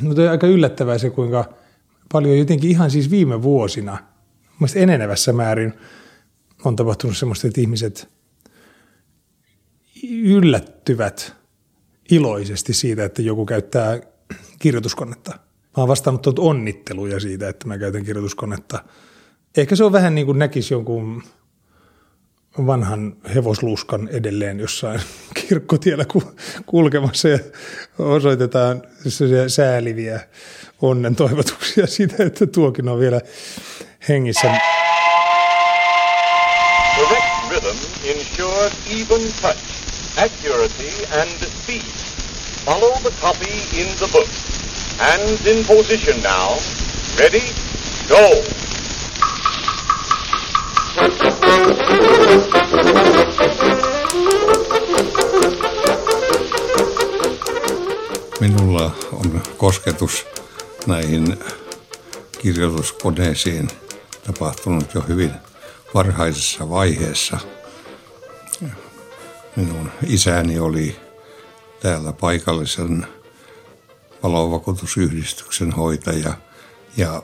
Mutta aika yllättävää se, kuinka paljon jotenkin ihan siis viime vuosina, mielestäni enenevässä määrin on tapahtunut semmoista, että ihmiset yllättyvät iloisesti siitä, että joku käyttää kirjoituskonetta. Mä oon vastannut onnitteluja siitä, että mä käytän kirjoituskonetta. Ehkä se on vähän niin kuin näkisi jonkun vanhan hevosluuskan edelleen jossain kirkkotiellä kulkemassa ja osoitetaan sääliviä onnen toivotuksia siitä, että tuokin on vielä hengissä. Correct rhythm ensures even touch, accuracy and speed. Follow the copy in the book. Hands in position now. Ready? Go! Minulla on kosketus näihin kirjoituskoneisiin tapahtunut jo hyvin varhaisessa vaiheessa. Minun isäni oli täällä paikallisen valovakuutusyhdistyksen hoitaja ja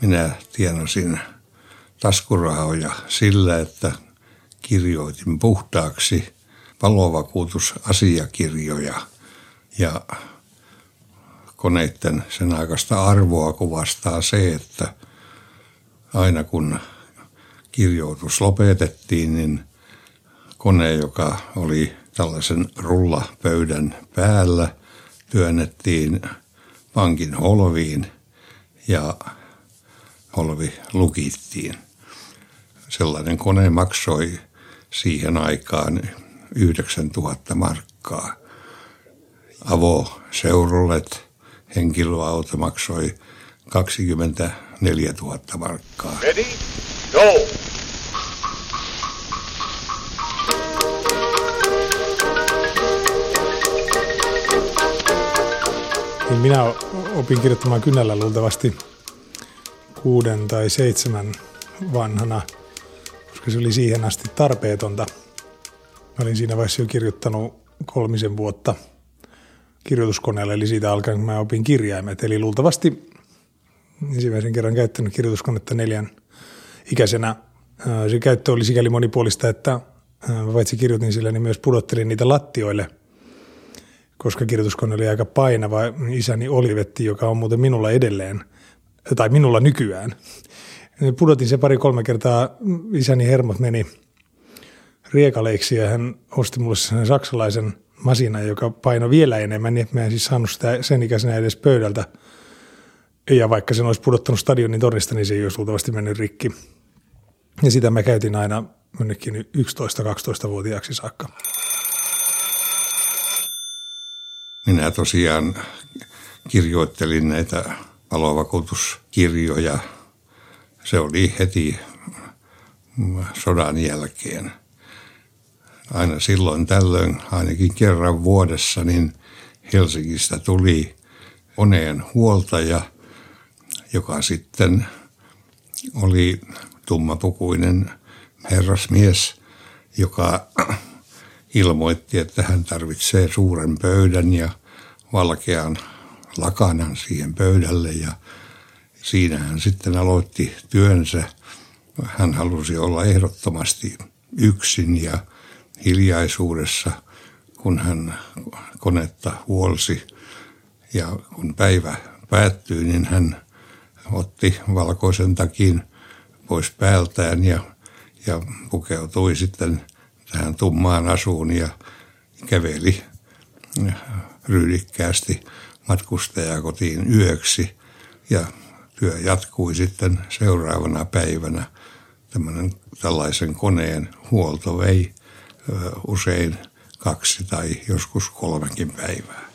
minä tienasin taskurahoja sillä, että kirjoitin puhtaaksi valovakuutusasiakirjoja ja koneiden sen aikaista arvoa kuvastaa se, että aina kun kirjoitus lopetettiin, niin kone, joka oli tällaisen rullapöydän päällä, työnnettiin pankin holviin ja holvi lukittiin. Sellainen kone maksoi siihen aikaan 9000 markkaa. Avo Seurulet henkilöauto maksoi 24 000 markkaa. Ready? Go! Niin minä opin kirjoittamaan kynällä luultavasti kuuden tai seitsemän vanhana, koska se oli siihen asti tarpeetonta. Mä olin siinä vaiheessa jo kirjoittanut kolmisen vuotta kirjoituskoneella, eli siitä alkaen kun mä opin kirjaimet. Eli luultavasti ensimmäisen kerran käyttänyt kirjoituskonetta neljän ikäisenä. Se käyttö oli sikäli monipuolista, että paitsi kirjoitin sillä, niin myös pudottelin niitä lattioille, koska kirjoituskone oli aika painava. Isäni Olivetti, joka on muuten minulla edelleen, tai minulla nykyään. Pudotin se pari-kolme kertaa, isäni hermot meni riekaleiksi ja hän osti mulle sen saksalaisen masina, joka painoi vielä enemmän, niin mä en siis saanut sitä sen ikäisenä edes pöydältä – ja vaikka sen olisi pudottanut stadionin tornista, niin se ei olisi luultavasti mennyt rikki. Ja sitä mä käytin aina jonnekin 11-12-vuotiaaksi saakka. Minä tosiaan kirjoittelin näitä palovakuutuskirjoja. Se oli heti sodan jälkeen. Aina silloin tällöin, ainakin kerran vuodessa, niin Helsingistä tuli koneen huoltaja – joka sitten oli tummapukuinen herrasmies, joka ilmoitti, että hän tarvitsee suuren pöydän ja valkean lakanan siihen pöydälle ja siinä hän sitten aloitti työnsä. Hän halusi olla ehdottomasti yksin ja hiljaisuudessa, kun hän konetta huolsi. Ja kun päivä päättyi, niin hän otti valkoisen takin pois päältään ja, ja pukeutui sitten tähän tummaan asuun ja käveli ryhdikkäästi matkustajakotiin yöksi ja työ jatkui sitten seuraavana päivänä. Tällainen, tällaisen koneen huolto vei usein kaksi tai joskus kolmekin päivää.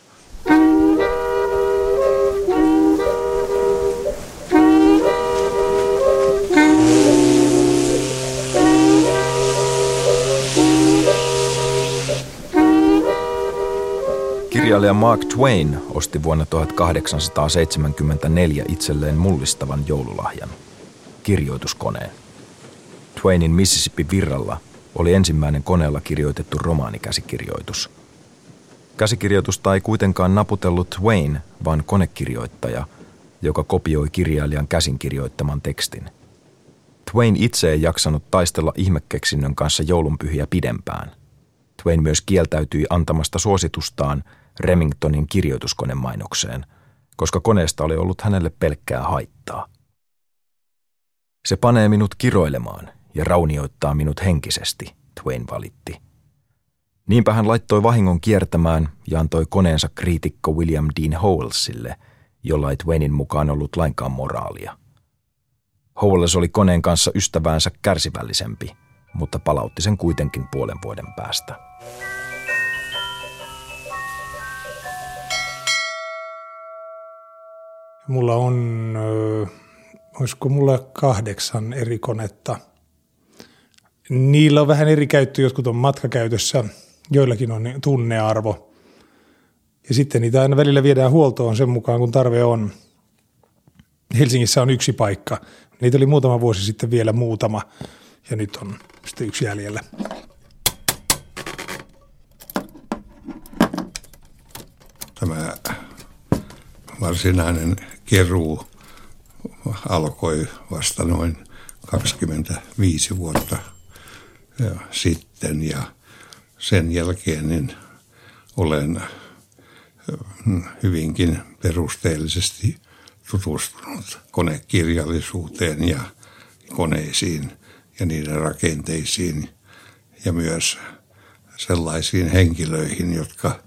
Kirjailija Mark Twain osti vuonna 1874 itselleen mullistavan joululahjan, kirjoituskoneen. Twainin Mississippi virralla oli ensimmäinen koneella kirjoitettu romaanikäsikirjoitus. Käsikirjoitusta ei kuitenkaan naputellut Wayne, vaan konekirjoittaja, joka kopioi kirjailijan käsin kirjoittaman tekstin. Twain itse ei jaksanut taistella ihmekeksinnön kanssa joulunpyhiä pidempään. Twain myös kieltäytyi antamasta suositustaan Remingtonin kirjoituskonemainokseen, koska koneesta oli ollut hänelle pelkkää haittaa. Se panee minut kiroilemaan ja raunioittaa minut henkisesti, Twain valitti. Niinpä hän laittoi vahingon kiertämään ja antoi koneensa kriitikko William Dean Howellsille, jolla ei Twainin mukaan ollut lainkaan moraalia. Howells oli koneen kanssa ystäväänsä kärsivällisempi, mutta palautti sen kuitenkin puolen vuoden päästä. Mulla on, olisiko mulla kahdeksan eri konetta. Niillä on vähän eri käyttö, jotkut on matkakäytössä, joillakin on tunnearvo. Ja sitten niitä aina välillä viedään huoltoon sen mukaan, kun tarve on. Helsingissä on yksi paikka. Niitä oli muutama vuosi sitten vielä muutama ja nyt on sitten yksi jäljellä. Tämä varsinainen keruu alkoi vasta noin 25 vuotta sitten. Ja sen jälkeen niin olen hyvinkin perusteellisesti tutustunut konekirjallisuuteen ja koneisiin ja niiden rakenteisiin ja myös sellaisiin henkilöihin, jotka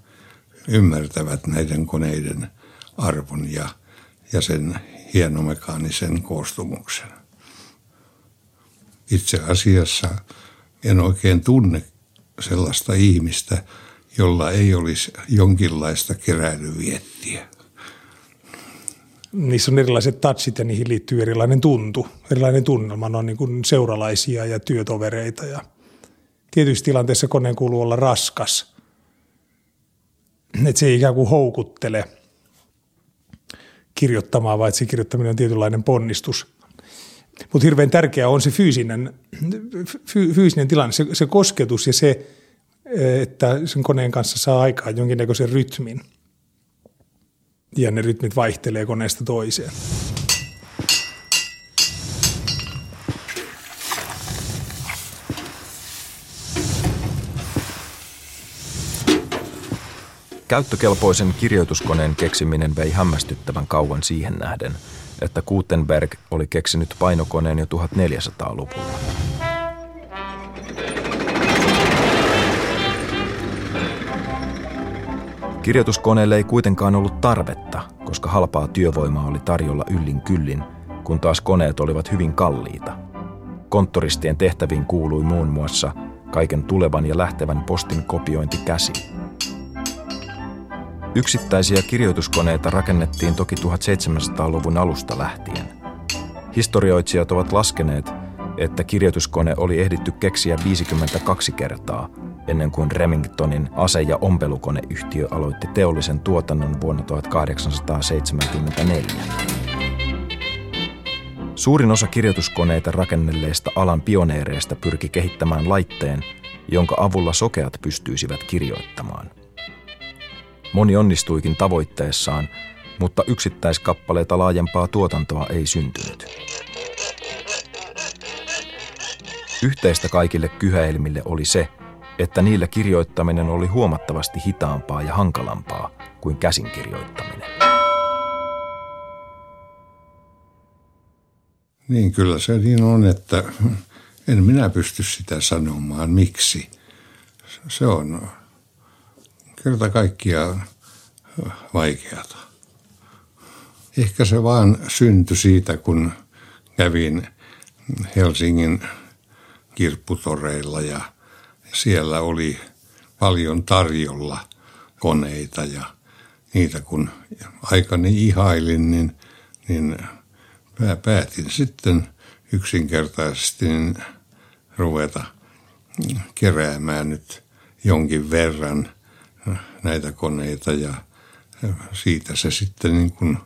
ymmärtävät näiden koneiden arvon ja, ja sen hienomekaanisen koostumuksen. Itse asiassa en oikein tunne sellaista ihmistä, jolla ei olisi jonkinlaista keräilyviettiä. Niissä on erilaiset touchit ja niihin liittyy erilainen tuntu, erilainen tunnelma. Ne on niin kuin seuralaisia ja työtovereita ja tietyissä tilanteissa koneen kuuluu olla raskas. Että se ei ikään kuin houkuttele kirjoittamaan, vaan että se kirjoittaminen on tietynlainen ponnistus. Mutta hirveän tärkeää on se fyysinen, fyysinen tilanne, se, se kosketus ja se, että sen koneen kanssa saa aikaan jonkinnäköisen rytmin. Ja ne rytmit vaihtelee koneesta toiseen. Käyttökelpoisen kirjoituskoneen keksiminen vei hämmästyttävän kauan siihen nähden, että Gutenberg oli keksinyt painokoneen jo 1400-luvulla. Kirjoituskoneelle ei kuitenkaan ollut tarvetta, koska halpaa työvoimaa oli tarjolla yllin kyllin, kun taas koneet olivat hyvin kalliita. Konttoristien tehtäviin kuului muun muassa kaiken tulevan ja lähtevän postin kopiointi käsiin. Yksittäisiä kirjoituskoneita rakennettiin toki 1700-luvun alusta lähtien. Historioitsijat ovat laskeneet, että kirjoituskone oli ehditty keksiä 52 kertaa ennen kuin Remingtonin ase- ja ompelukoneyhtiö aloitti teollisen tuotannon vuonna 1874. Suurin osa kirjoituskoneita rakennelleista alan pioneereista pyrki kehittämään laitteen, jonka avulla sokeat pystyisivät kirjoittamaan – Moni onnistuikin tavoitteessaan, mutta yksittäiskappaleita laajempaa tuotantoa ei syntynyt. Yhteistä kaikille kyhäelmille oli se, että niillä kirjoittaminen oli huomattavasti hitaampaa ja hankalampaa kuin käsinkirjoittaminen. Niin kyllä se niin on, että en minä pysty sitä sanomaan miksi. Se on kerta kaikkiaan vaikeata. Ehkä se vaan syntyi siitä, kun kävin Helsingin kirpputoreilla ja siellä oli paljon tarjolla koneita ja niitä kun aikani ihailin, niin, niin päätin sitten yksinkertaisesti niin ruveta keräämään nyt jonkin verran näitä koneita ja siitä se sitten niin kuin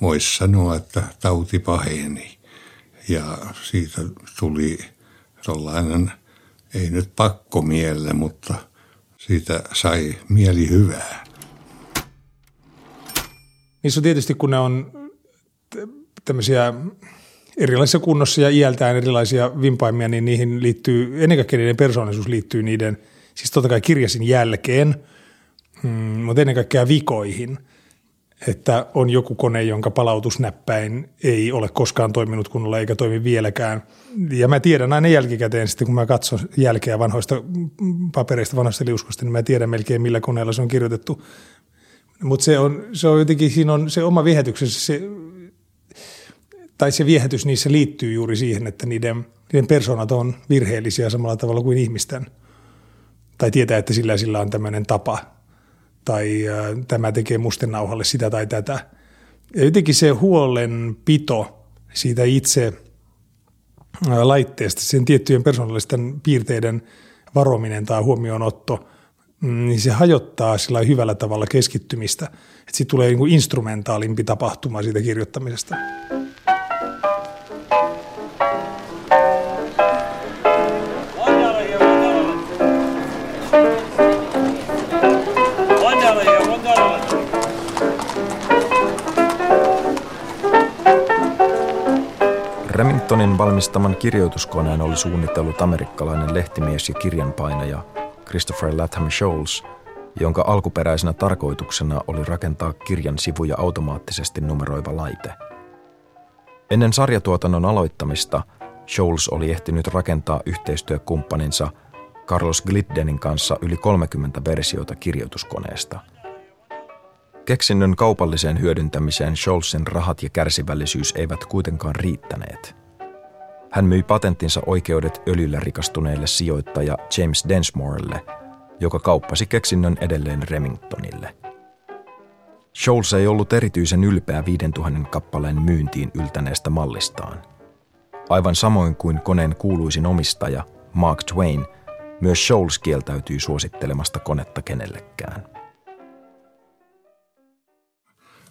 voisi sanoa, että tauti paheni. Ja siitä tuli sellainen, ei nyt pakko mielle, mutta siitä sai mieli hyvää. niissä on tietysti, kun ne on tämmöisiä erilaisissa kunnossa ja iältään erilaisia vimpaimia, niin niihin liittyy, ennen kaikkea niiden persoonallisuus liittyy niiden, siis totta kai kirjasin jälkeen, mm, mutta ennen kaikkea vikoihin – että on joku kone, jonka palautusnäppäin ei ole koskaan toiminut kunnolla eikä toimi vieläkään. Ja mä tiedän aina jälkikäteen sitten, kun mä katson jälkeä vanhoista papereista, vanhoista liuskosta, niin mä tiedän melkein millä koneella se on kirjoitettu. Mutta se on, se on jotenkin, siinä on se oma viehätyksensä, se, tai se viehätys niissä liittyy juuri siihen, että niiden, niiden persoonat on virheellisiä samalla tavalla kuin ihmisten. Tai tietää, että sillä sillä on tämmöinen tapa – tai tämä tekee musten nauhalle sitä tai tätä. Ja jotenkin se huolenpito siitä itse laitteesta, sen tiettyjen persoonallisten piirteiden varominen tai huomioonotto, mm, niin se hajottaa sillä hyvällä tavalla keskittymistä. Siitä tulee niin instrumentaalimpi tapahtuma siitä kirjoittamisesta. Remingtonin valmistaman kirjoituskoneen oli suunnitellut amerikkalainen lehtimies ja kirjanpainaja Christopher Latham Scholes, jonka alkuperäisenä tarkoituksena oli rakentaa kirjan sivuja automaattisesti numeroiva laite. Ennen sarjatuotannon aloittamista Scholes oli ehtinyt rakentaa yhteistyökumppaninsa Carlos Gliddenin kanssa yli 30 versiota kirjoituskoneesta. Keksinnön kaupalliseen hyödyntämiseen Scholzin rahat ja kärsivällisyys eivät kuitenkaan riittäneet – hän myi patenttinsa oikeudet öljyllä rikastuneelle sijoittaja James Densmorelle, joka kauppasi keksinnön edelleen Remingtonille. Scholes ei ollut erityisen ylpeä 5000 kappaleen myyntiin yltäneestä mallistaan. Aivan samoin kuin koneen kuuluisin omistaja Mark Twain, myös Scholes kieltäytyy suosittelemasta konetta kenellekään.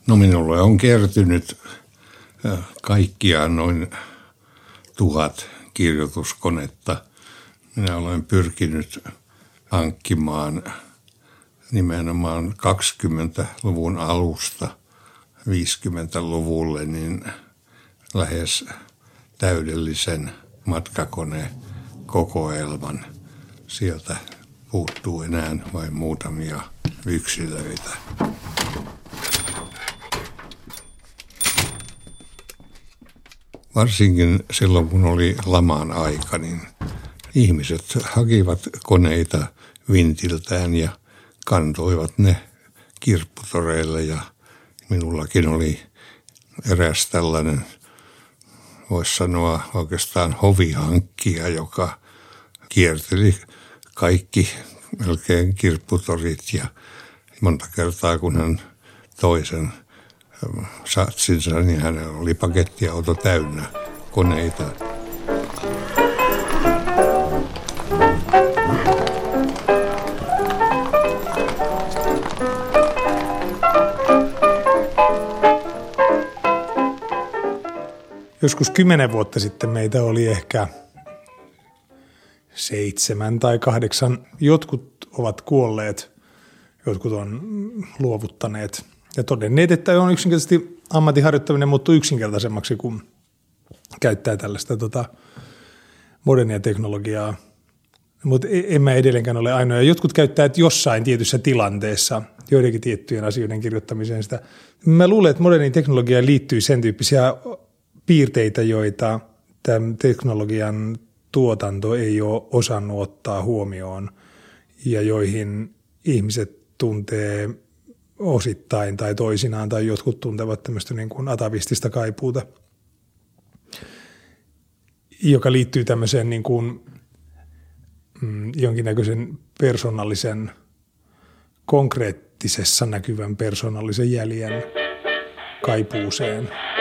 No minulle on kertynyt kaikkiaan noin tuhat kirjoituskonetta. Minä olen pyrkinyt hankkimaan nimenomaan 20-luvun alusta 50-luvulle niin lähes täydellisen matkakonekokoelman. Sieltä puuttuu enää vain muutamia yksilöitä. Varsinkin silloin kun oli lamaan aika, niin ihmiset hakivat koneita vintiltään ja kantoivat ne kirpputoreille. Ja minullakin oli eräs tällainen, voisi sanoa oikeastaan hovihankkija, joka kierteli kaikki melkein kirpputorit. Ja monta kertaa kun hän toisen satsinsa, niin hänellä oli pakettiauto täynnä koneita. Joskus kymmenen vuotta sitten meitä oli ehkä seitsemän tai kahdeksan. Jotkut ovat kuolleet, jotkut on luovuttaneet – ja todenneet, että on yksinkertaisesti ammatinharjoittaminen muuttuu yksinkertaisemmaksi, kun käyttää tällaista tota, modernia teknologiaa. Mutta e- en mä edelleenkään ole ainoa. Jotkut käyttää että jossain tietyssä tilanteessa joidenkin tiettyjen asioiden kirjoittamiseen sitä. Mä luulen, että moderniin teknologiaan liittyy sen tyyppisiä piirteitä, joita tämän teknologian tuotanto ei ole osannut ottaa huomioon ja joihin ihmiset tuntee osittain tai toisinaan, tai jotkut tuntevat tämmöistä niin kuin atavistista kaipuuta, joka liittyy tämmöiseen niin kuin, mm, jonkinnäköisen persoonallisen, konkreettisessa näkyvän persoonallisen jäljen kaipuuseen –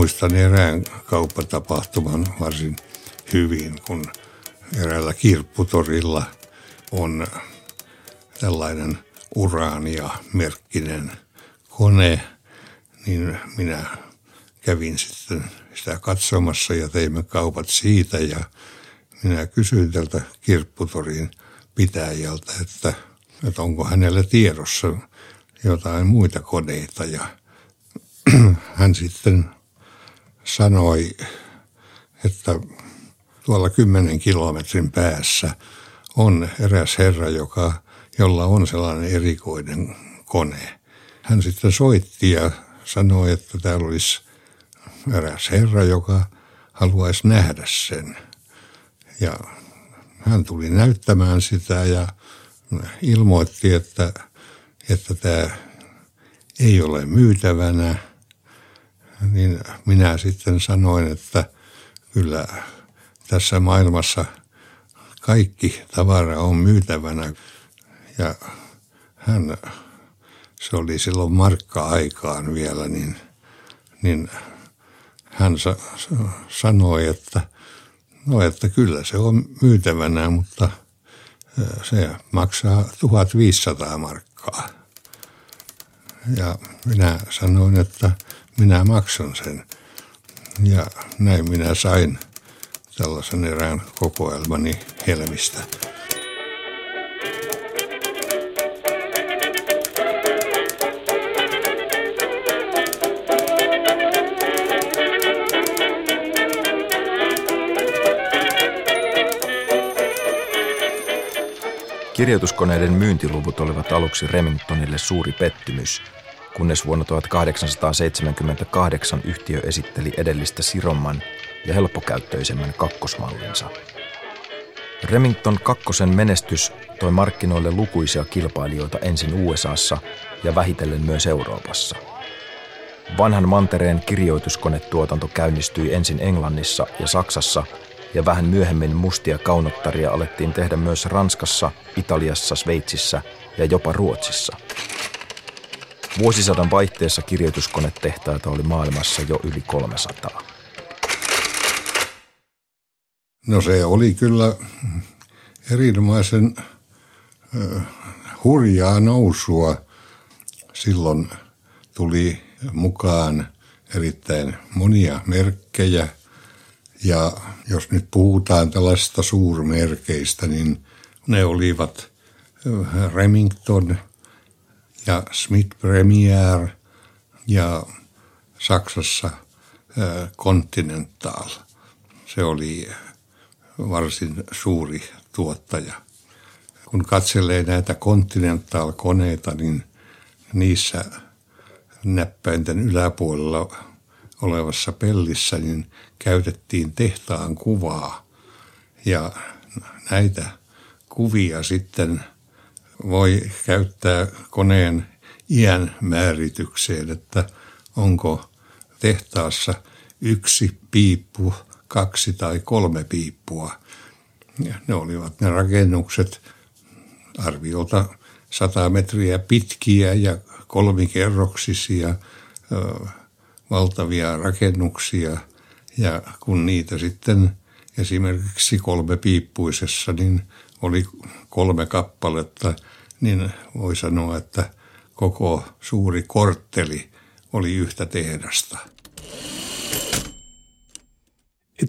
muistan erään kauppatapahtuman varsin hyvin, kun eräällä kirpputorilla on tällainen uraania-merkkinen kone, niin minä kävin sitten sitä katsomassa ja teimme kaupat siitä ja minä kysyin tältä kirpputorin pitäjältä, että, että onko hänellä tiedossa jotain muita koneita ja hän sitten sanoi, että tuolla kymmenen kilometrin päässä on eräs herra, joka, jolla on sellainen erikoinen kone. Hän sitten soitti ja sanoi, että täällä olisi eräs herra, joka haluaisi nähdä sen. Ja hän tuli näyttämään sitä ja ilmoitti, että, että tämä ei ole myytävänä. Niin minä sitten sanoin, että kyllä tässä maailmassa kaikki tavara on myytävänä. Ja hän, se oli silloin markka-aikaan vielä, niin, niin hän sa, sanoi, että, no, että kyllä se on myytävänä, mutta se maksaa 1500 markkaa. Ja minä sanoin, että minä maksan sen. Ja näin minä sain tällaisen erään kokoelmani helmistä. Kirjoituskoneiden myyntiluvut olivat aluksi Remingtonille suuri pettymys, kunnes vuonna 1878 yhtiö esitteli edellistä siromman ja helppokäyttöisemmän kakkosmallinsa. Remington kakkosen menestys toi markkinoille lukuisia kilpailijoita ensin USAssa ja vähitellen myös Euroopassa. Vanhan mantereen kirjoituskonetuotanto käynnistyi ensin Englannissa ja Saksassa ja vähän myöhemmin mustia kaunottaria alettiin tehdä myös Ranskassa, Italiassa, Sveitsissä ja jopa Ruotsissa. Vuosisadan vaihteessa kirjoituskonetehtaita oli maailmassa jo yli 300. No se oli kyllä erinomaisen hurjaa nousua. Silloin tuli mukaan erittäin monia merkkejä. Ja jos nyt puhutaan tällaista suurmerkeistä, niin ne olivat Remington ja Smith Premier ja Saksassa Continental. Se oli varsin suuri tuottaja. Kun katselee näitä Continental-koneita, niin niissä näppäinten yläpuolella olevassa pellissä niin käytettiin tehtaan kuvaa. Ja näitä kuvia sitten voi käyttää koneen iän määritykseen, että onko tehtaassa yksi piippu kaksi tai kolme piippua. Ja ne olivat ne rakennukset arviolta sata metriä pitkiä ja kolmikerroksisia valtavia rakennuksia. Ja kun niitä sitten esimerkiksi kolme piippuisessa, niin oli kolme kappaletta, niin voi sanoa, että koko suuri kortteli oli yhtä tehdasta.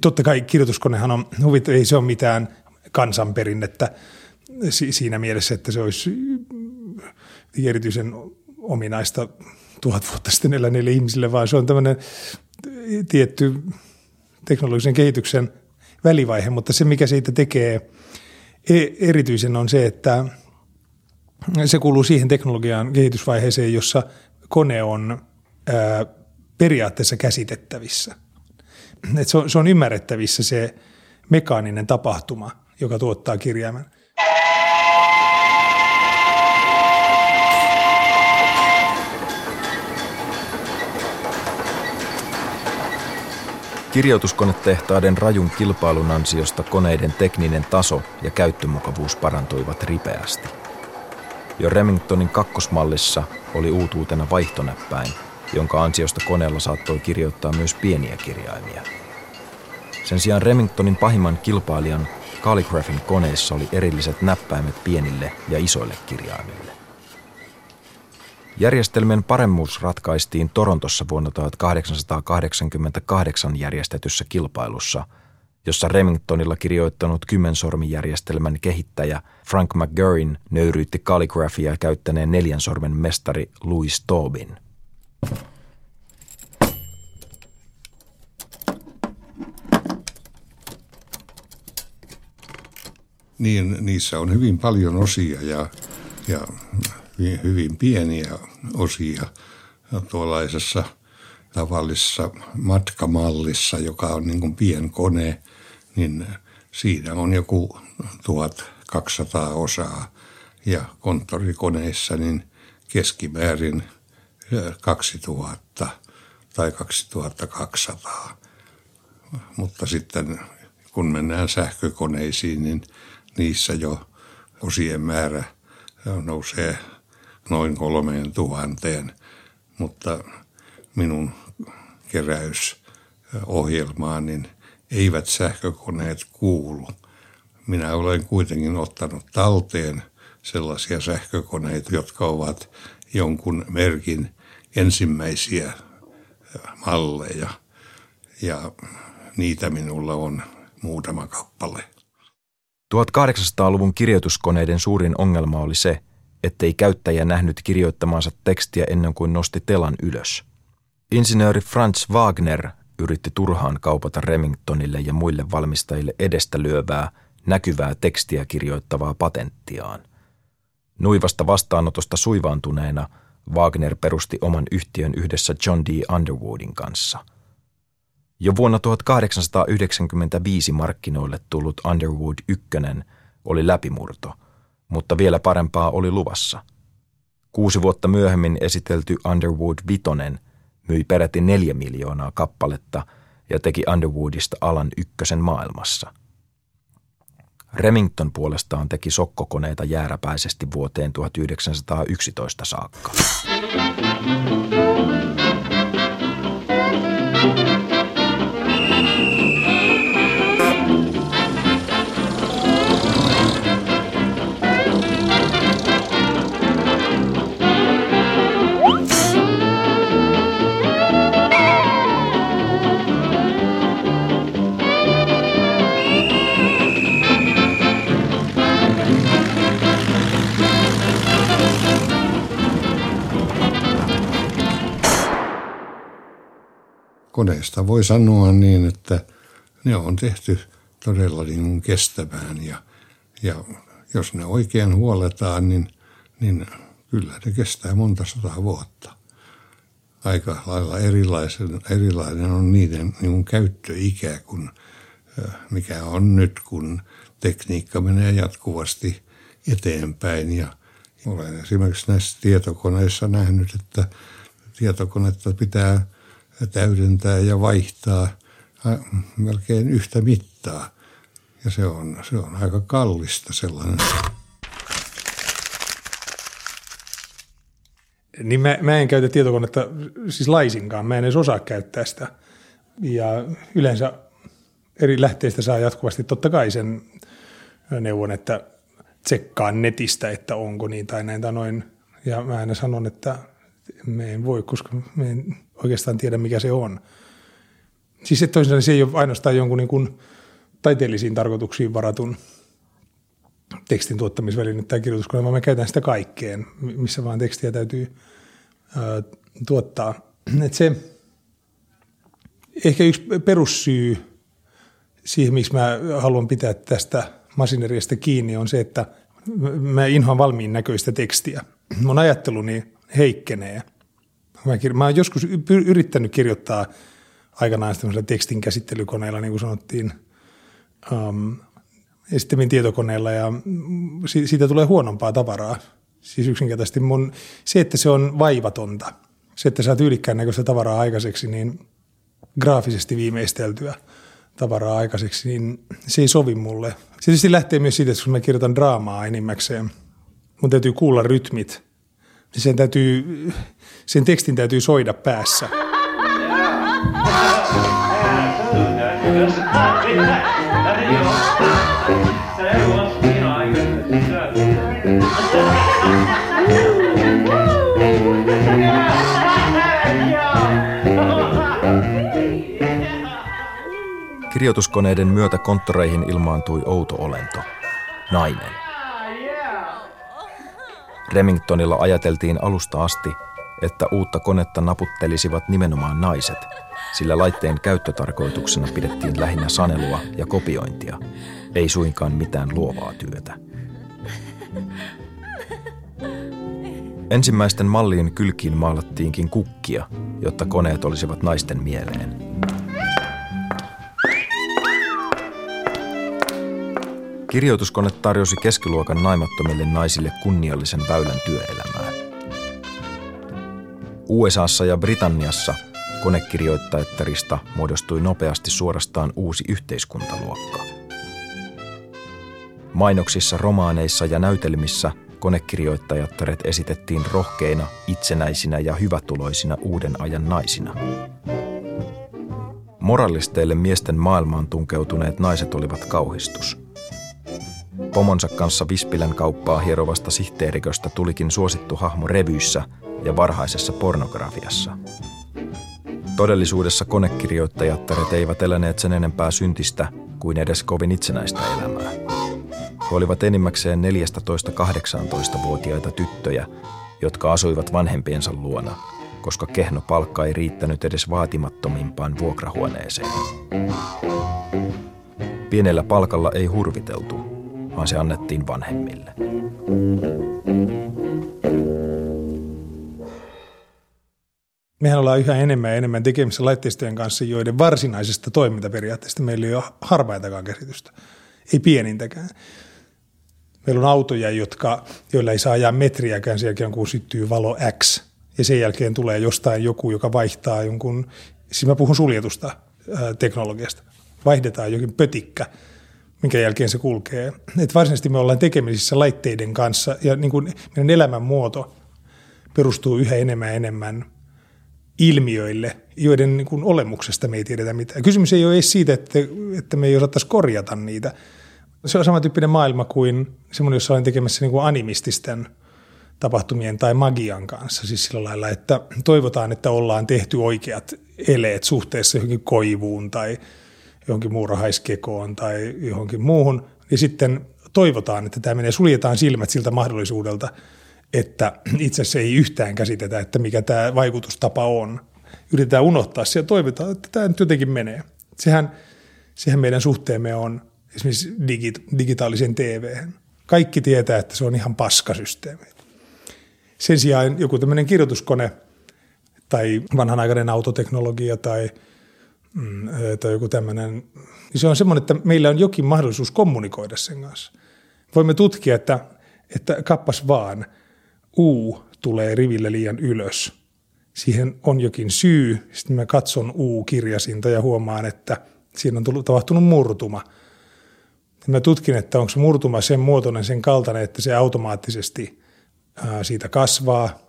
Totta kai kirjoituskonehan on, huvit, ei se ole mitään kansanperinnettä siinä mielessä, että se olisi erityisen ominaista tuhat vuotta sitten eläneille ihmisille, vaan se on tämmöinen tietty teknologisen kehityksen välivaihe, mutta se mikä siitä tekee e-, erityisen on se, että se kuuluu siihen teknologian kehitysvaiheeseen, jossa kone on periaatteessa käsitettävissä – että se, on, se on ymmärrettävissä se mekaaninen tapahtuma, joka tuottaa kirjaimen. Kirjoituskonetehtaiden rajun kilpailun ansiosta koneiden tekninen taso ja käyttömukavuus parantuivat ripeästi. Jo Remingtonin kakkosmallissa oli uutuutena vaihtonäppäin – jonka ansiosta koneella saattoi kirjoittaa myös pieniä kirjaimia. Sen sijaan Remingtonin pahimman kilpailijan Calligraphin koneissa oli erilliset näppäimet pienille ja isoille kirjaimille. Järjestelmien paremmuus ratkaistiin Torontossa vuonna 1888 järjestetyssä kilpailussa, jossa Remingtonilla kirjoittanut kymmensormijärjestelmän kehittäjä Frank McGurrin nöyryytti kalligrafia käyttäneen neljän sormen mestari Louis Tobin. Niin niissä on hyvin paljon osia ja, ja hyvin pieniä osia tuollaisessa tavallisessa matkamallissa, joka on niin kuin pienkone, niin siinä on joku 1200 osaa ja konttorikoneissa niin keskimäärin 2000 tai 2200. Mutta sitten kun mennään sähkökoneisiin, niin niissä jo osien määrä nousee noin kolmeen tuhanteen, mutta minun keräysohjelmaan niin eivät sähkökoneet kuulu. Minä olen kuitenkin ottanut talteen sellaisia sähkökoneita, jotka ovat jonkun merkin ensimmäisiä malleja ja niitä minulla on muutama kappale. 1800-luvun kirjoituskoneiden suurin ongelma oli se, ettei käyttäjä nähnyt kirjoittamaansa tekstiä ennen kuin nosti telan ylös. Insinööri Franz Wagner yritti turhaan kaupata Remingtonille ja muille valmistajille edestä lyövää, näkyvää tekstiä kirjoittavaa patenttiaan. Nuivasta vastaanotosta suivaantuneena Wagner perusti oman yhtiön yhdessä John D. Underwoodin kanssa – jo vuonna 1895 markkinoille tullut Underwood 1 oli läpimurto, mutta vielä parempaa oli luvassa. Kuusi vuotta myöhemmin esitelty Underwood Vitonen myi peräti neljä miljoonaa kappaletta ja teki Underwoodista alan ykkösen maailmassa. Remington puolestaan teki sokkokoneita jääräpäisesti vuoteen 1911 saakka. Koneesta voi sanoa niin, että ne on tehty todella niin kestämään ja, ja jos ne oikein huoletaan, niin, niin kyllä ne kestää monta sataa vuotta. Aika lailla erilaisen, erilainen on niiden niin käyttöikä kuin mikä on nyt, kun tekniikka menee jatkuvasti eteenpäin. Ja olen esimerkiksi näissä tietokoneissa nähnyt, että tietokonetta pitää – täydentää ja vaihtaa melkein yhtä mittaa. Ja se on, se on aika kallista sellainen. Niin mä, mä en käytä tietokonetta siis laisinkaan, mä en edes osaa käyttää sitä. Ja yleensä eri lähteistä saa jatkuvasti totta kai sen neuvon, että tsekkaa netistä, että onko niin tai näin tai noin. Ja mä aina sanon, että me en voi, koska me en oikeastaan tiedä, mikä se on. Siis että toisaalta se ei ole ainoastaan jonkun niin kuin taiteellisiin tarkoituksiin varatun tekstin tuottamisväline tai kirjoituskone, vaan me käytän sitä kaikkeen, missä vaan tekstiä täytyy ää, tuottaa. Et se ehkä yksi perussyy siihen, miksi mä haluan pitää tästä masineriasta kiinni, on se, että mä inhoan valmiin näköistä tekstiä. Mun ajatteluni heikkenee. Mä, kir- mä oon joskus yrittänyt kirjoittaa aikanaan tämmöisellä tekstin käsittelykoneella, niin kuin sanottiin, um, ja sitten tietokoneella, ja siitä tulee huonompaa tavaraa. Siis yksinkertaisesti mun, se, että se on vaivatonta, se, että saa tyylikkään näköistä tavaraa aikaiseksi, niin graafisesti viimeisteltyä tavaraa aikaiseksi, niin se ei sovi mulle. Se tietysti lähtee myös siitä, että kun mä kirjoitan draamaa enimmäkseen, mun täytyy kuulla rytmit – niin sen, täytyy, sen tekstin täytyy soida päässä. Kirjoituskoneiden myötä konttoreihin ilmaantui outo olento. Nainen. Remingtonilla ajateltiin alusta asti, että uutta konetta naputtelisivat nimenomaan naiset, sillä laitteen käyttötarkoituksena pidettiin lähinnä sanelua ja kopiointia, ei suinkaan mitään luovaa työtä. Ensimmäisten mallien kylkiin maalattiinkin kukkia, jotta koneet olisivat naisten mieleen. Kirjoituskone tarjosi keskiluokan naimattomille naisille kunniallisen väylän työelämään. USAssa ja Britanniassa konekirjoittajattarista muodostui nopeasti suorastaan uusi yhteiskuntaluokka. Mainoksissa, romaaneissa ja näytelmissä konekirjoittajattaret esitettiin rohkeina, itsenäisinä ja hyvätuloisina uuden ajan naisina. Moralisteille miesten maailmaan tunkeutuneet naiset olivat kauhistus – Pomonsa kanssa Vispilän kauppaa hierovasta sihteeriköstä tulikin suosittu hahmo revyissä ja varhaisessa pornografiassa. Todellisuudessa konekirjoittajattaret eivät eläneet sen enempää syntistä kuin edes kovin itsenäistä elämää. He olivat enimmäkseen 14-18-vuotiaita tyttöjä, jotka asuivat vanhempiensa luona, koska kehno palkka ei riittänyt edes vaatimattomimpaan vuokrahuoneeseen. Pienellä palkalla ei hurviteltu, vaan se annettiin vanhemmille. Mehän ollaan yhä enemmän ja enemmän tekemisissä laitteistojen kanssa, joiden varsinaisesta toimintaperiaatteesta meillä ei ole harvaitakaan käsitystä. Ei pienintäkään. Meillä on autoja, jotka, joilla ei saa ajaa metriäkään sen jälkeen, kun syttyy valo X. Ja sen jälkeen tulee jostain joku, joka vaihtaa jonkun, siis mä puhun suljetusta ää, teknologiasta. Vaihdetaan jokin pötikkä – minkä jälkeen se kulkee. Et varsinaisesti me ollaan tekemisissä laitteiden kanssa ja niin kuin meidän elämänmuoto perustuu yhä enemmän ja enemmän ilmiöille, joiden niin kuin olemuksesta me ei tiedetä mitään. Kysymys ei ole edes siitä, että, että me ei osattaisi korjata niitä. Se on samantyyppinen maailma kuin semmoinen, jossa olen tekemässä niin kuin animististen tapahtumien tai magian kanssa. Siis sillä lailla, että toivotaan, että ollaan tehty oikeat eleet suhteessa johonkin koivuun tai – johonkin muurahaiskekoon tai johonkin muuhun, niin sitten toivotaan, että tämä menee, suljetaan silmät siltä mahdollisuudelta, että itse asiassa ei yhtään käsitetä, että mikä tämä vaikutustapa on. Yritetään unohtaa se ja toivotaan, että tämä nyt jotenkin menee. Sehän, sehän meidän suhteemme on esimerkiksi digit, digitaalisen TV. Kaikki tietää, että se on ihan paskasysteemi. Sen sijaan joku tämmöinen kirjoituskone tai vanhanaikainen autoteknologia tai – mm, tai joku tämmöinen, niin se on semmoinen, että meillä on jokin mahdollisuus kommunikoida sen kanssa. Voimme tutkia, että, että kappas vaan, U tulee riville liian ylös. Siihen on jokin syy. Sitten mä katson U-kirjasinta ja huomaan, että siinä on tullut, tapahtunut murtuma. Mä tutkin, että onko murtuma sen muotoinen, sen kaltainen, että se automaattisesti ää, siitä kasvaa,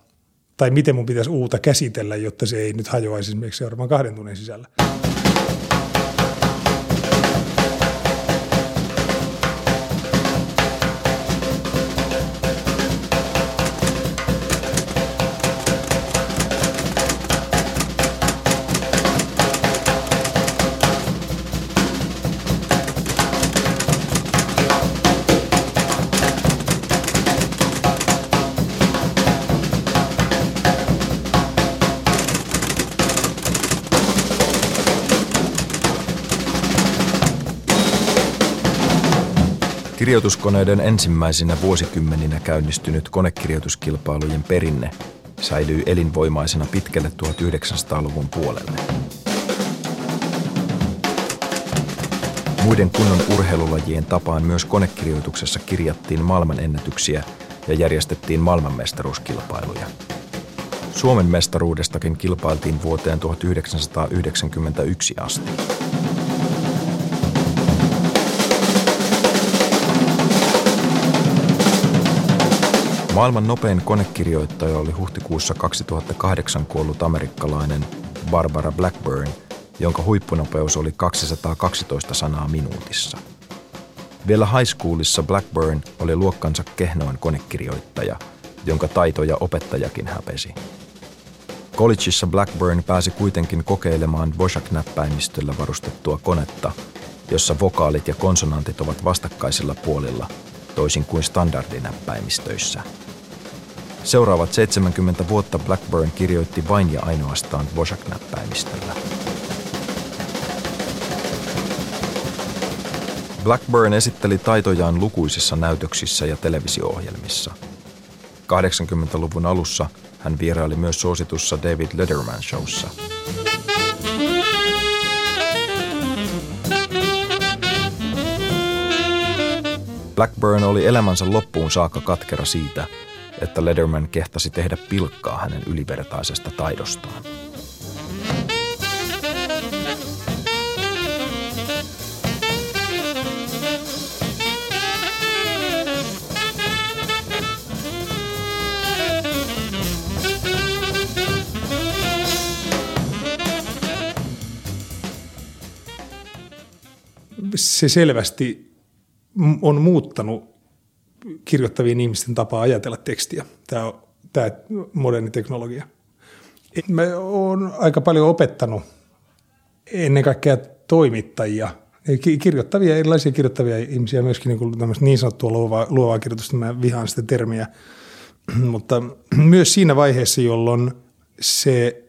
tai miten mun pitäisi uuta käsitellä, jotta se ei nyt hajoaisi esimerkiksi seuraavan kahden tunnin sisällä. Kirjoituskoneiden ensimmäisinä vuosikymmeninä käynnistynyt konekirjoituskilpailujen perinne säilyy elinvoimaisena pitkälle 1900-luvun puolelle. Muiden kunnon urheilulajien tapaan myös konekirjoituksessa kirjattiin maailmanennätyksiä ja järjestettiin maailmanmestaruuskilpailuja. Suomen mestaruudestakin kilpailtiin vuoteen 1991 asti. Maailman nopein konekirjoittaja oli huhtikuussa 2008 kuollut amerikkalainen Barbara Blackburn, jonka huippunopeus oli 212 sanaa minuutissa. Vielä high schoolissa Blackburn oli luokkansa kehnoin konekirjoittaja, jonka taitoja opettajakin häpesi. Collegeissa Blackburn pääsi kuitenkin kokeilemaan Dvořák-näppäimistöllä varustettua konetta, jossa vokaalit ja konsonantit ovat vastakkaisilla puolilla, toisin kuin standardinäppäimistöissä. Seuraavat 70 vuotta Blackburn kirjoitti vain ja ainoastaan Dvořák-näppäimistöllä. Blackburn esitteli taitojaan lukuisissa näytöksissä ja televisio-ohjelmissa. 80-luvun alussa hän vieraili myös suositussa David Letterman Blackburn oli elämänsä loppuun saakka katkera siitä, että Letterman kehtasi tehdä pilkkaa hänen ylivertaisesta taidostaan. se selvästi on muuttanut kirjoittavien ihmisten tapaa ajatella tekstiä, tämä, tämä moderni teknologia. Mä oon aika paljon opettanut ennen kaikkea toimittajia, kirjoittavia, erilaisia kirjoittavia ihmisiä, myöskin niin, kuin niin sanottua luovaa, luovaa kirjoitusta, mä vihaan sitä termiä, mutta myös siinä vaiheessa, jolloin se,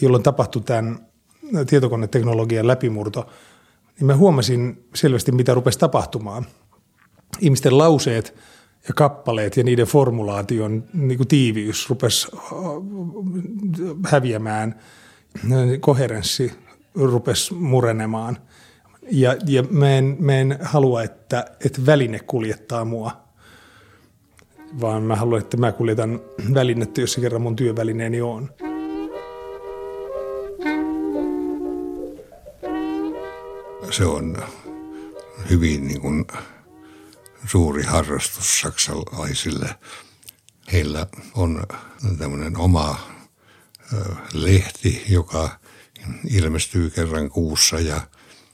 jolloin tapahtui tämän tietokoneteknologian läpimurto – niin mä huomasin selvästi, mitä rupesi tapahtumaan. Ihmisten lauseet ja kappaleet ja niiden formulaation niin kuin tiiviys rupesi äh, häviämään, koherenssi rupesi murenemaan. Ja, ja mä, en, mä en halua, että, että väline kuljettaa mua, vaan mä haluan, että mä kuljetan välinettä, jos se kerran mun työvälineeni on. Se on hyvin niin kuin suuri harrastus saksalaisille. Heillä on tämmöinen oma lehti, joka ilmestyy kerran kuussa ja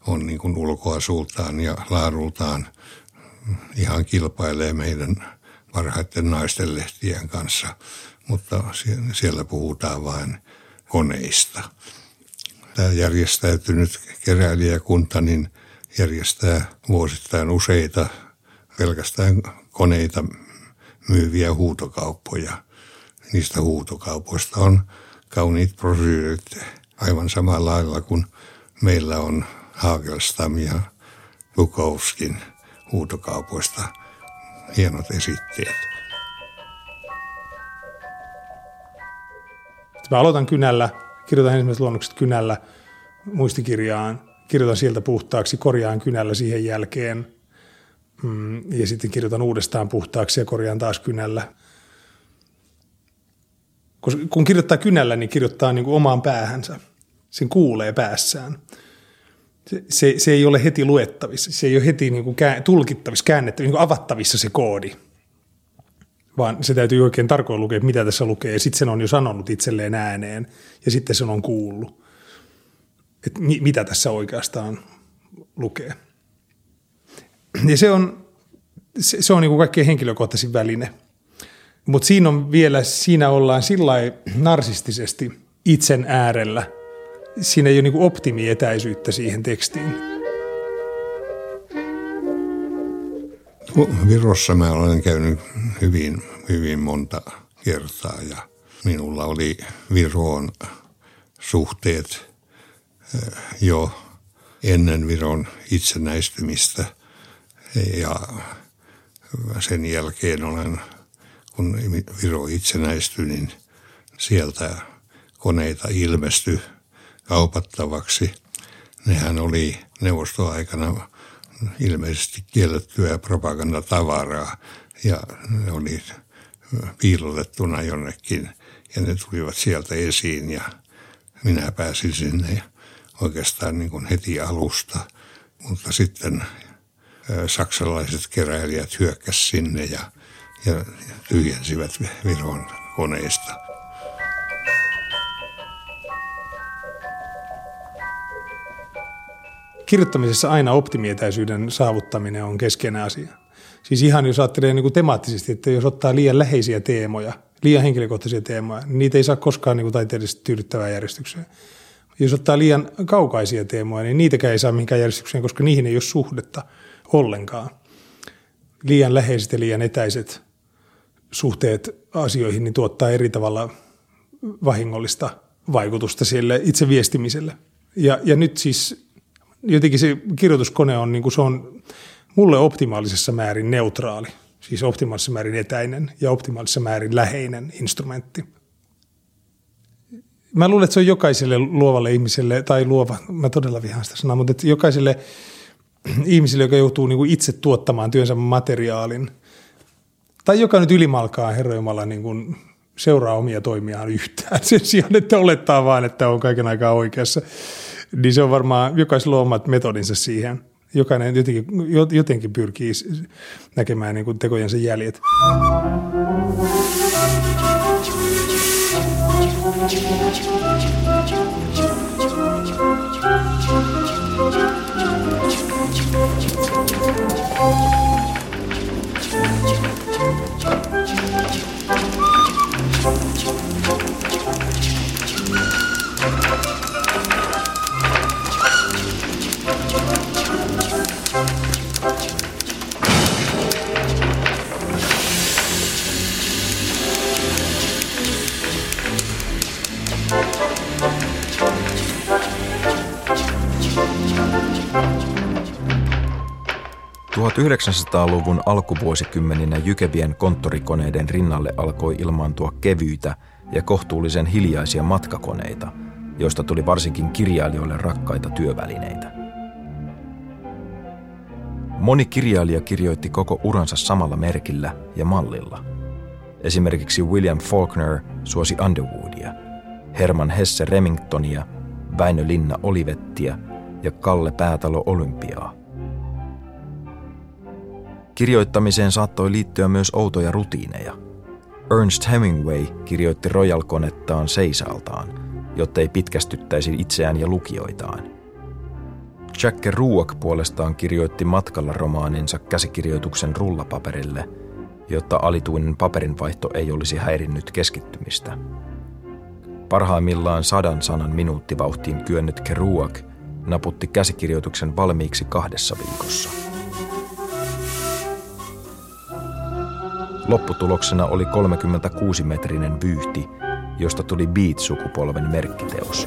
on niin kuin ulkoasultaan ja laadultaan ihan kilpailee meidän parhaiten naisten lehtien kanssa, mutta siellä puhutaan vain koneista tämä järjestäytynyt keräilijäkunta niin järjestää vuosittain useita pelkästään koneita myyviä huutokauppoja. Niistä huutokaupoista on kauniit brosyyrit aivan samalla lailla kuin meillä on Hagelstam ja Bukowskin huutokaupoista hienot esitteet. Mä aloitan kynällä kirjoitan ensimmäiset luonnokset kynällä muistikirjaan, kirjoitan sieltä puhtaaksi, korjaan kynällä siihen jälkeen mm, ja sitten kirjoitan uudestaan puhtaaksi ja korjaan taas kynällä. Kun kirjoittaa kynällä, niin kirjoittaa niin kuin omaan päähänsä. Sen kuulee päässään. Se, se, se ei ole heti luettavissa, se ei ole heti niin kuin kää, tulkittavissa, käännettävissä, niin kuin avattavissa se koodi – vaan se täytyy oikein tarkoin lukea, mitä tässä lukee, ja sitten sen on jo sanonut itselleen ääneen, ja sitten sen on kuullut, että mi- mitä tässä oikeastaan lukee. Ja se on, se, se on niin kuin kaikkein henkilökohtaisin väline. Mutta siinä on vielä, siinä ollaan sillä narsistisesti itsen äärellä. Siinä ei ole niin optimietäisyyttä siihen tekstiin. Virossa mä olen käynyt hyvin, hyvin monta kertaa ja minulla oli Viroon suhteet eh, jo ennen Viron itsenäistymistä ja sen jälkeen olen, kun Viro itsenäistyi, niin sieltä koneita ilmestyi kaupattavaksi. Nehän oli neuvostoaikana ilmeisesti kiellettyä propagandatavaraa ja ne oli piilotettuna jonnekin ja ne tulivat sieltä esiin ja minä pääsin sinne oikeastaan niin kuin heti alusta, mutta sitten saksalaiset keräilijät hyökkäsivät sinne ja, ja tyhjensivät Viron koneista. Kirjoittamisessa aina optimietäisyyden saavuttaminen on keskeinen asia. Siis ihan jos ajattelee niin kuin temaattisesti, että jos ottaa liian läheisiä teemoja, liian henkilökohtaisia teemoja, niin niitä ei saa koskaan niin kuin taiteellisesti tyydyttävää järjestykseen. Jos ottaa liian kaukaisia teemoja, niin niitäkään ei saa mihinkään järjestykseen, koska niihin ei ole suhdetta ollenkaan. Liian läheiset ja liian etäiset suhteet asioihin niin tuottaa eri tavalla vahingollista vaikutusta sille itse viestimiselle. Ja, ja nyt siis jotenkin se kirjoituskone on, niin kuin se on mulle optimaalisessa määrin neutraali, siis optimaalisessa määrin etäinen ja optimaalisessa määrin läheinen instrumentti. Mä luulen, että se on jokaiselle luovalle ihmiselle, tai luova, mä todella vihaan sitä sanaa, mutta että jokaiselle ihmiselle, joka joutuu niin kuin itse tuottamaan työnsä materiaalin, tai joka nyt ylimalkaa Herra Jumala niin kuin seuraa omia toimiaan yhtään sen sijaan, että olettaa vaan, että on kaiken aikaa oikeassa, niin se on varmaan jokaisella omat metodinsa siihen – jokainen jotenkin, jotenkin pyrkii näkemään niin kuin tekojensa jäljet. Luvun alkuvuosikymmeninä jykevien konttorikoneiden rinnalle alkoi ilmaantua kevyitä ja kohtuullisen hiljaisia matkakoneita, joista tuli varsinkin kirjailijoille rakkaita työvälineitä. Moni kirjailija kirjoitti koko uransa samalla merkillä ja mallilla. Esimerkiksi William Faulkner suosi Underwoodia, Herman Hesse Remingtonia, Väinö Linna Olivettia ja Kalle Päätalo Olympiaa. Kirjoittamiseen saattoi liittyä myös outoja rutiineja. Ernst Hemingway kirjoitti Royal-konettaan seisaltaan, jotta ei pitkästyttäisi itseään ja lukijoitaan. Jack Kerouac puolestaan kirjoitti matkalla romaaninsa käsikirjoituksen rullapaperille, jotta alituinen paperinvaihto ei olisi häirinnyt keskittymistä. Parhaimmillaan sadan sanan minuuttivauhtiin kyennyt Kerouac naputti käsikirjoituksen valmiiksi kahdessa viikossa. Lopputuloksena oli 36-metrinen vyyhti, josta tuli Beat-sukupolven merkkiteos.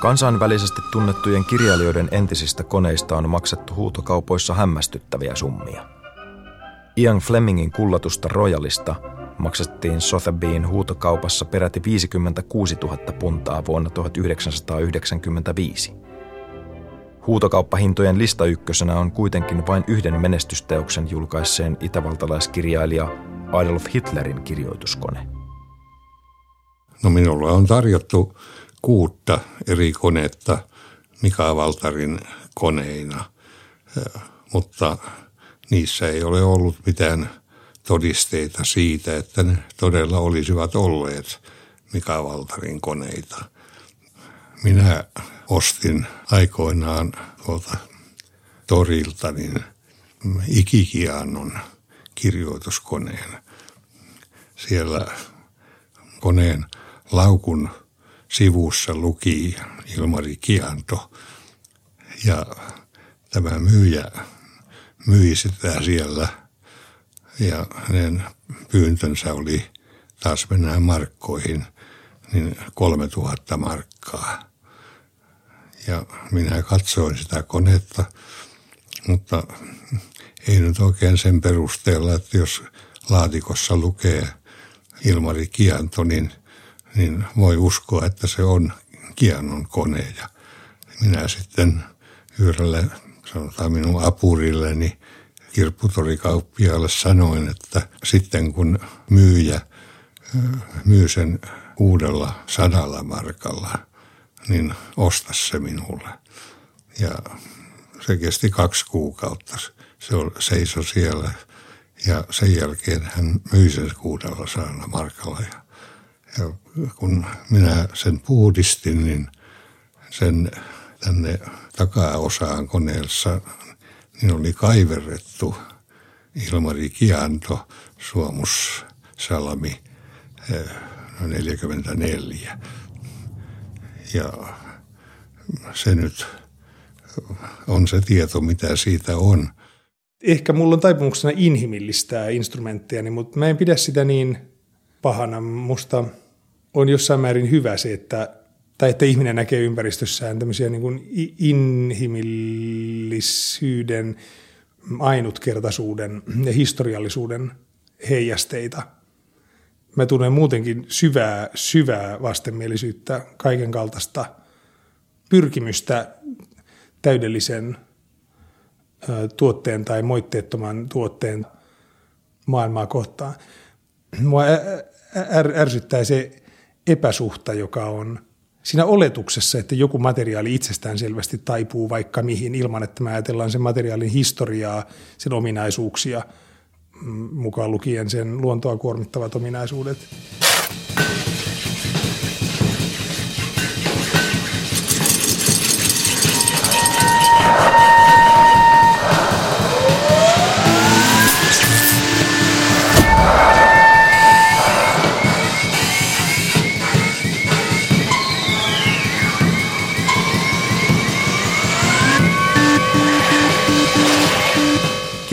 Kansainvälisesti tunnettujen kirjailijoiden entisistä koneista on maksettu huutokaupoissa hämmästyttäviä summia. Ian Flemingin kullatusta Royalista maksettiin Sotheby'n huutokaupassa peräti 56 000 puntaa vuonna 1995. Huutokauppahintojen listaykkösenä on kuitenkin vain yhden menestysteoksen julkaisseen itävaltalaiskirjailija Adolf Hitlerin kirjoituskone. No minulle on tarjottu kuutta eri konetta Mika Valtarin koneina, mutta niissä ei ole ollut mitään todisteita siitä, että ne todella olisivat olleet Mika Valtarin koneita. Minä ostin aikoinaan tuolta torilta niin ikikiannon kirjoituskoneen. Siellä koneen laukun sivussa luki Ilmari Kianto. Ja tämä myyjä myi sitä siellä. Ja hänen pyyntönsä oli taas mennään markkoihin, niin 3000 markkaa ja minä katsoin sitä konetta, mutta ei nyt oikein sen perusteella, että jos laatikossa lukee Ilmari Kianto, niin, niin voi uskoa, että se on Kianon kone. Ja minä sitten yhdelle, sanotaan minun apurilleni, kirpputorikauppiaalle sanoin, että sitten kun myyjä myy sen uudella sadalla markalla – niin osta se minulle. Ja se kesti kaksi kuukautta. Se seisoi siellä ja sen jälkeen hän myi sen kuudella saana markalla. Ja, kun minä sen puhdistin, niin sen tänne takaosaan koneessa niin oli kaiverrettu Ilmari Kianto, Suomus Salami 44. Ja se nyt on se tieto, mitä siitä on. Ehkä mulla on taipumuksena inhimillistää instrumentteja, mutta mä en pidä sitä niin pahana. Musta on jossain määrin hyvä se, että, tai että ihminen näkee ympäristössään tämmöisiä niin kuin inhimillisyyden, ainutkertaisuuden ja historiallisuuden heijasteita. Mä tunnen muutenkin syvää, syvää vastenmielisyyttä, kaiken kaltaista pyrkimystä täydellisen tuotteen tai moitteettoman tuotteen maailmaa kohtaan. Mua ärsyttää se epäsuhta, joka on siinä oletuksessa, että joku materiaali itsestään selvästi taipuu vaikka mihin ilman, että me ajatellaan sen materiaalin historiaa, sen ominaisuuksia, mukaan lukien sen luontoa kuormittavat ominaisuudet.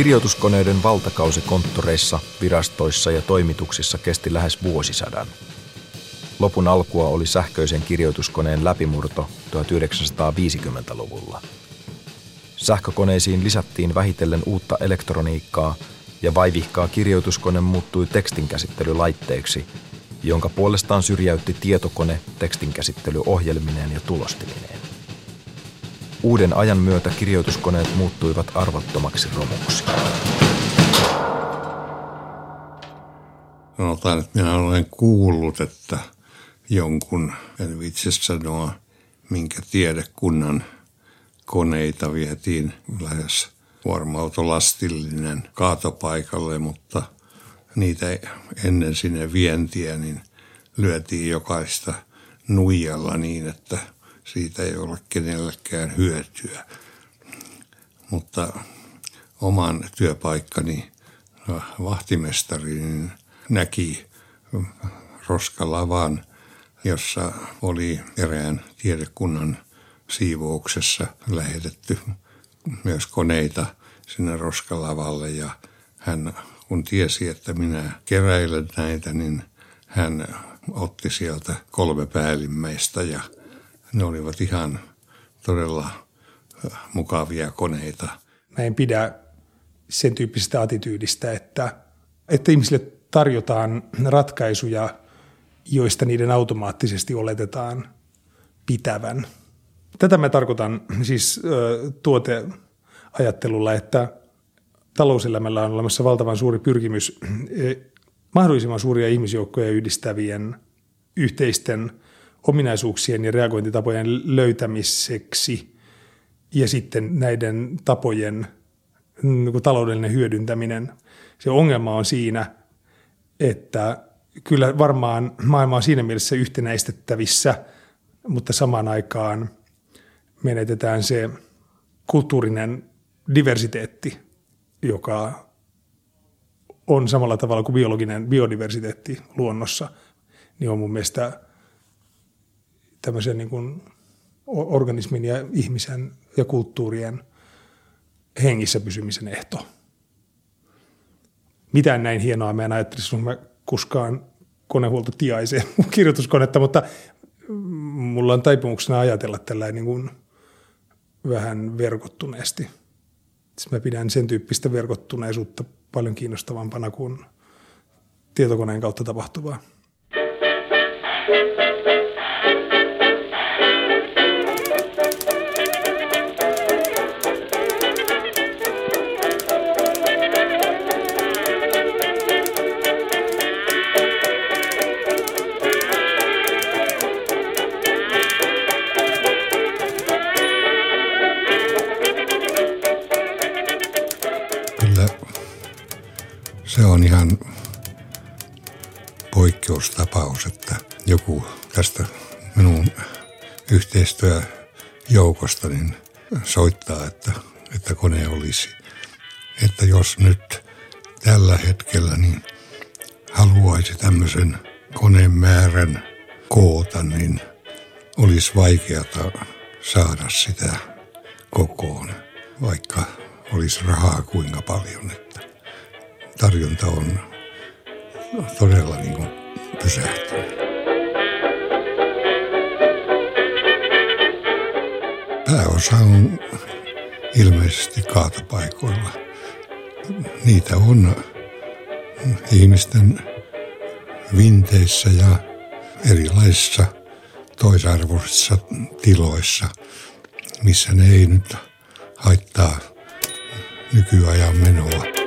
Kirjoituskoneiden valtakausi konttoreissa, virastoissa ja toimituksissa kesti lähes vuosisadan. Lopun alkua oli sähköisen kirjoituskoneen läpimurto 1950-luvulla. Sähkökoneisiin lisättiin vähitellen uutta elektroniikkaa ja vaivihkaa kirjoituskone muuttui tekstinkäsittelylaitteeksi, jonka puolestaan syrjäytti tietokone tekstinkäsittelyohjelmineen ja tulostimineen. Uuden ajan myötä kirjoituskoneet muuttuivat arvottomaksi romuksi. Sanotaan, että minä olen kuullut, että jonkun, en vitsi sanoa, minkä tiedekunnan koneita vietiin lähes kuorma-autolastillinen kaatopaikalle, mutta niitä ennen sinne vientiä niin lyötiin jokaista nuijalla niin, että – siitä ei ole kenellekään hyötyä. Mutta oman työpaikkani vahtimestari niin näki roskalavan, jossa oli erään tiedekunnan siivouksessa lähetetty myös koneita sinne roskalavalle ja hän kun tiesi, että minä keräilen näitä, niin hän otti sieltä kolme päällimmäistä ja ne olivat ihan todella mukavia koneita. Mä en pidä sen tyyppisestä attityydistä, että, että ihmisille tarjotaan ratkaisuja, joista niiden automaattisesti oletetaan pitävän. Tätä mä tarkoitan siis tuoteajattelulla, että talouselämällä on olemassa valtavan suuri pyrkimys mahdollisimman suuria ihmisjoukkoja yhdistävien yhteisten – ominaisuuksien ja reagointitapojen löytämiseksi ja sitten näiden tapojen niin taloudellinen hyödyntäminen. Se ongelma on siinä, että kyllä varmaan maailma on siinä mielessä yhtenäistettävissä, mutta samaan aikaan menetetään se kulttuurinen diversiteetti, joka on samalla tavalla kuin biologinen biodiversiteetti luonnossa, niin on mun mielestä – tämmöisen niin kuin organismin ja ihmisen ja kulttuurien hengissä pysymisen ehto. Mitään näin hienoa mä en ajattelisi, kun mä kuskaan konehuolto tiaiseen kirjoituskonetta, mutta mulla on taipumuksena ajatella tällä niin kuin vähän verkottuneesti. Siis mä pidän sen tyyppistä verkottuneisuutta paljon kiinnostavampana kuin tietokoneen kautta tapahtuvaa. Se on ihan poikkeustapaus, että joku tästä minun yhteistyöjoukosta niin soittaa, että, että kone olisi. Että jos nyt tällä hetkellä niin haluaisi tämmöisen koneen määrän koota, niin olisi vaikeata saada sitä kokoon, vaikka olisi rahaa kuinka paljon. Tarjonta on todella niin kuin pysähtynyt. Pääosa on ilmeisesti kaatopaikoilla. Niitä on ihmisten vinteissä ja erilaisissa toisarvoisissa tiloissa, missä ne ei nyt haittaa nykyajan menoa.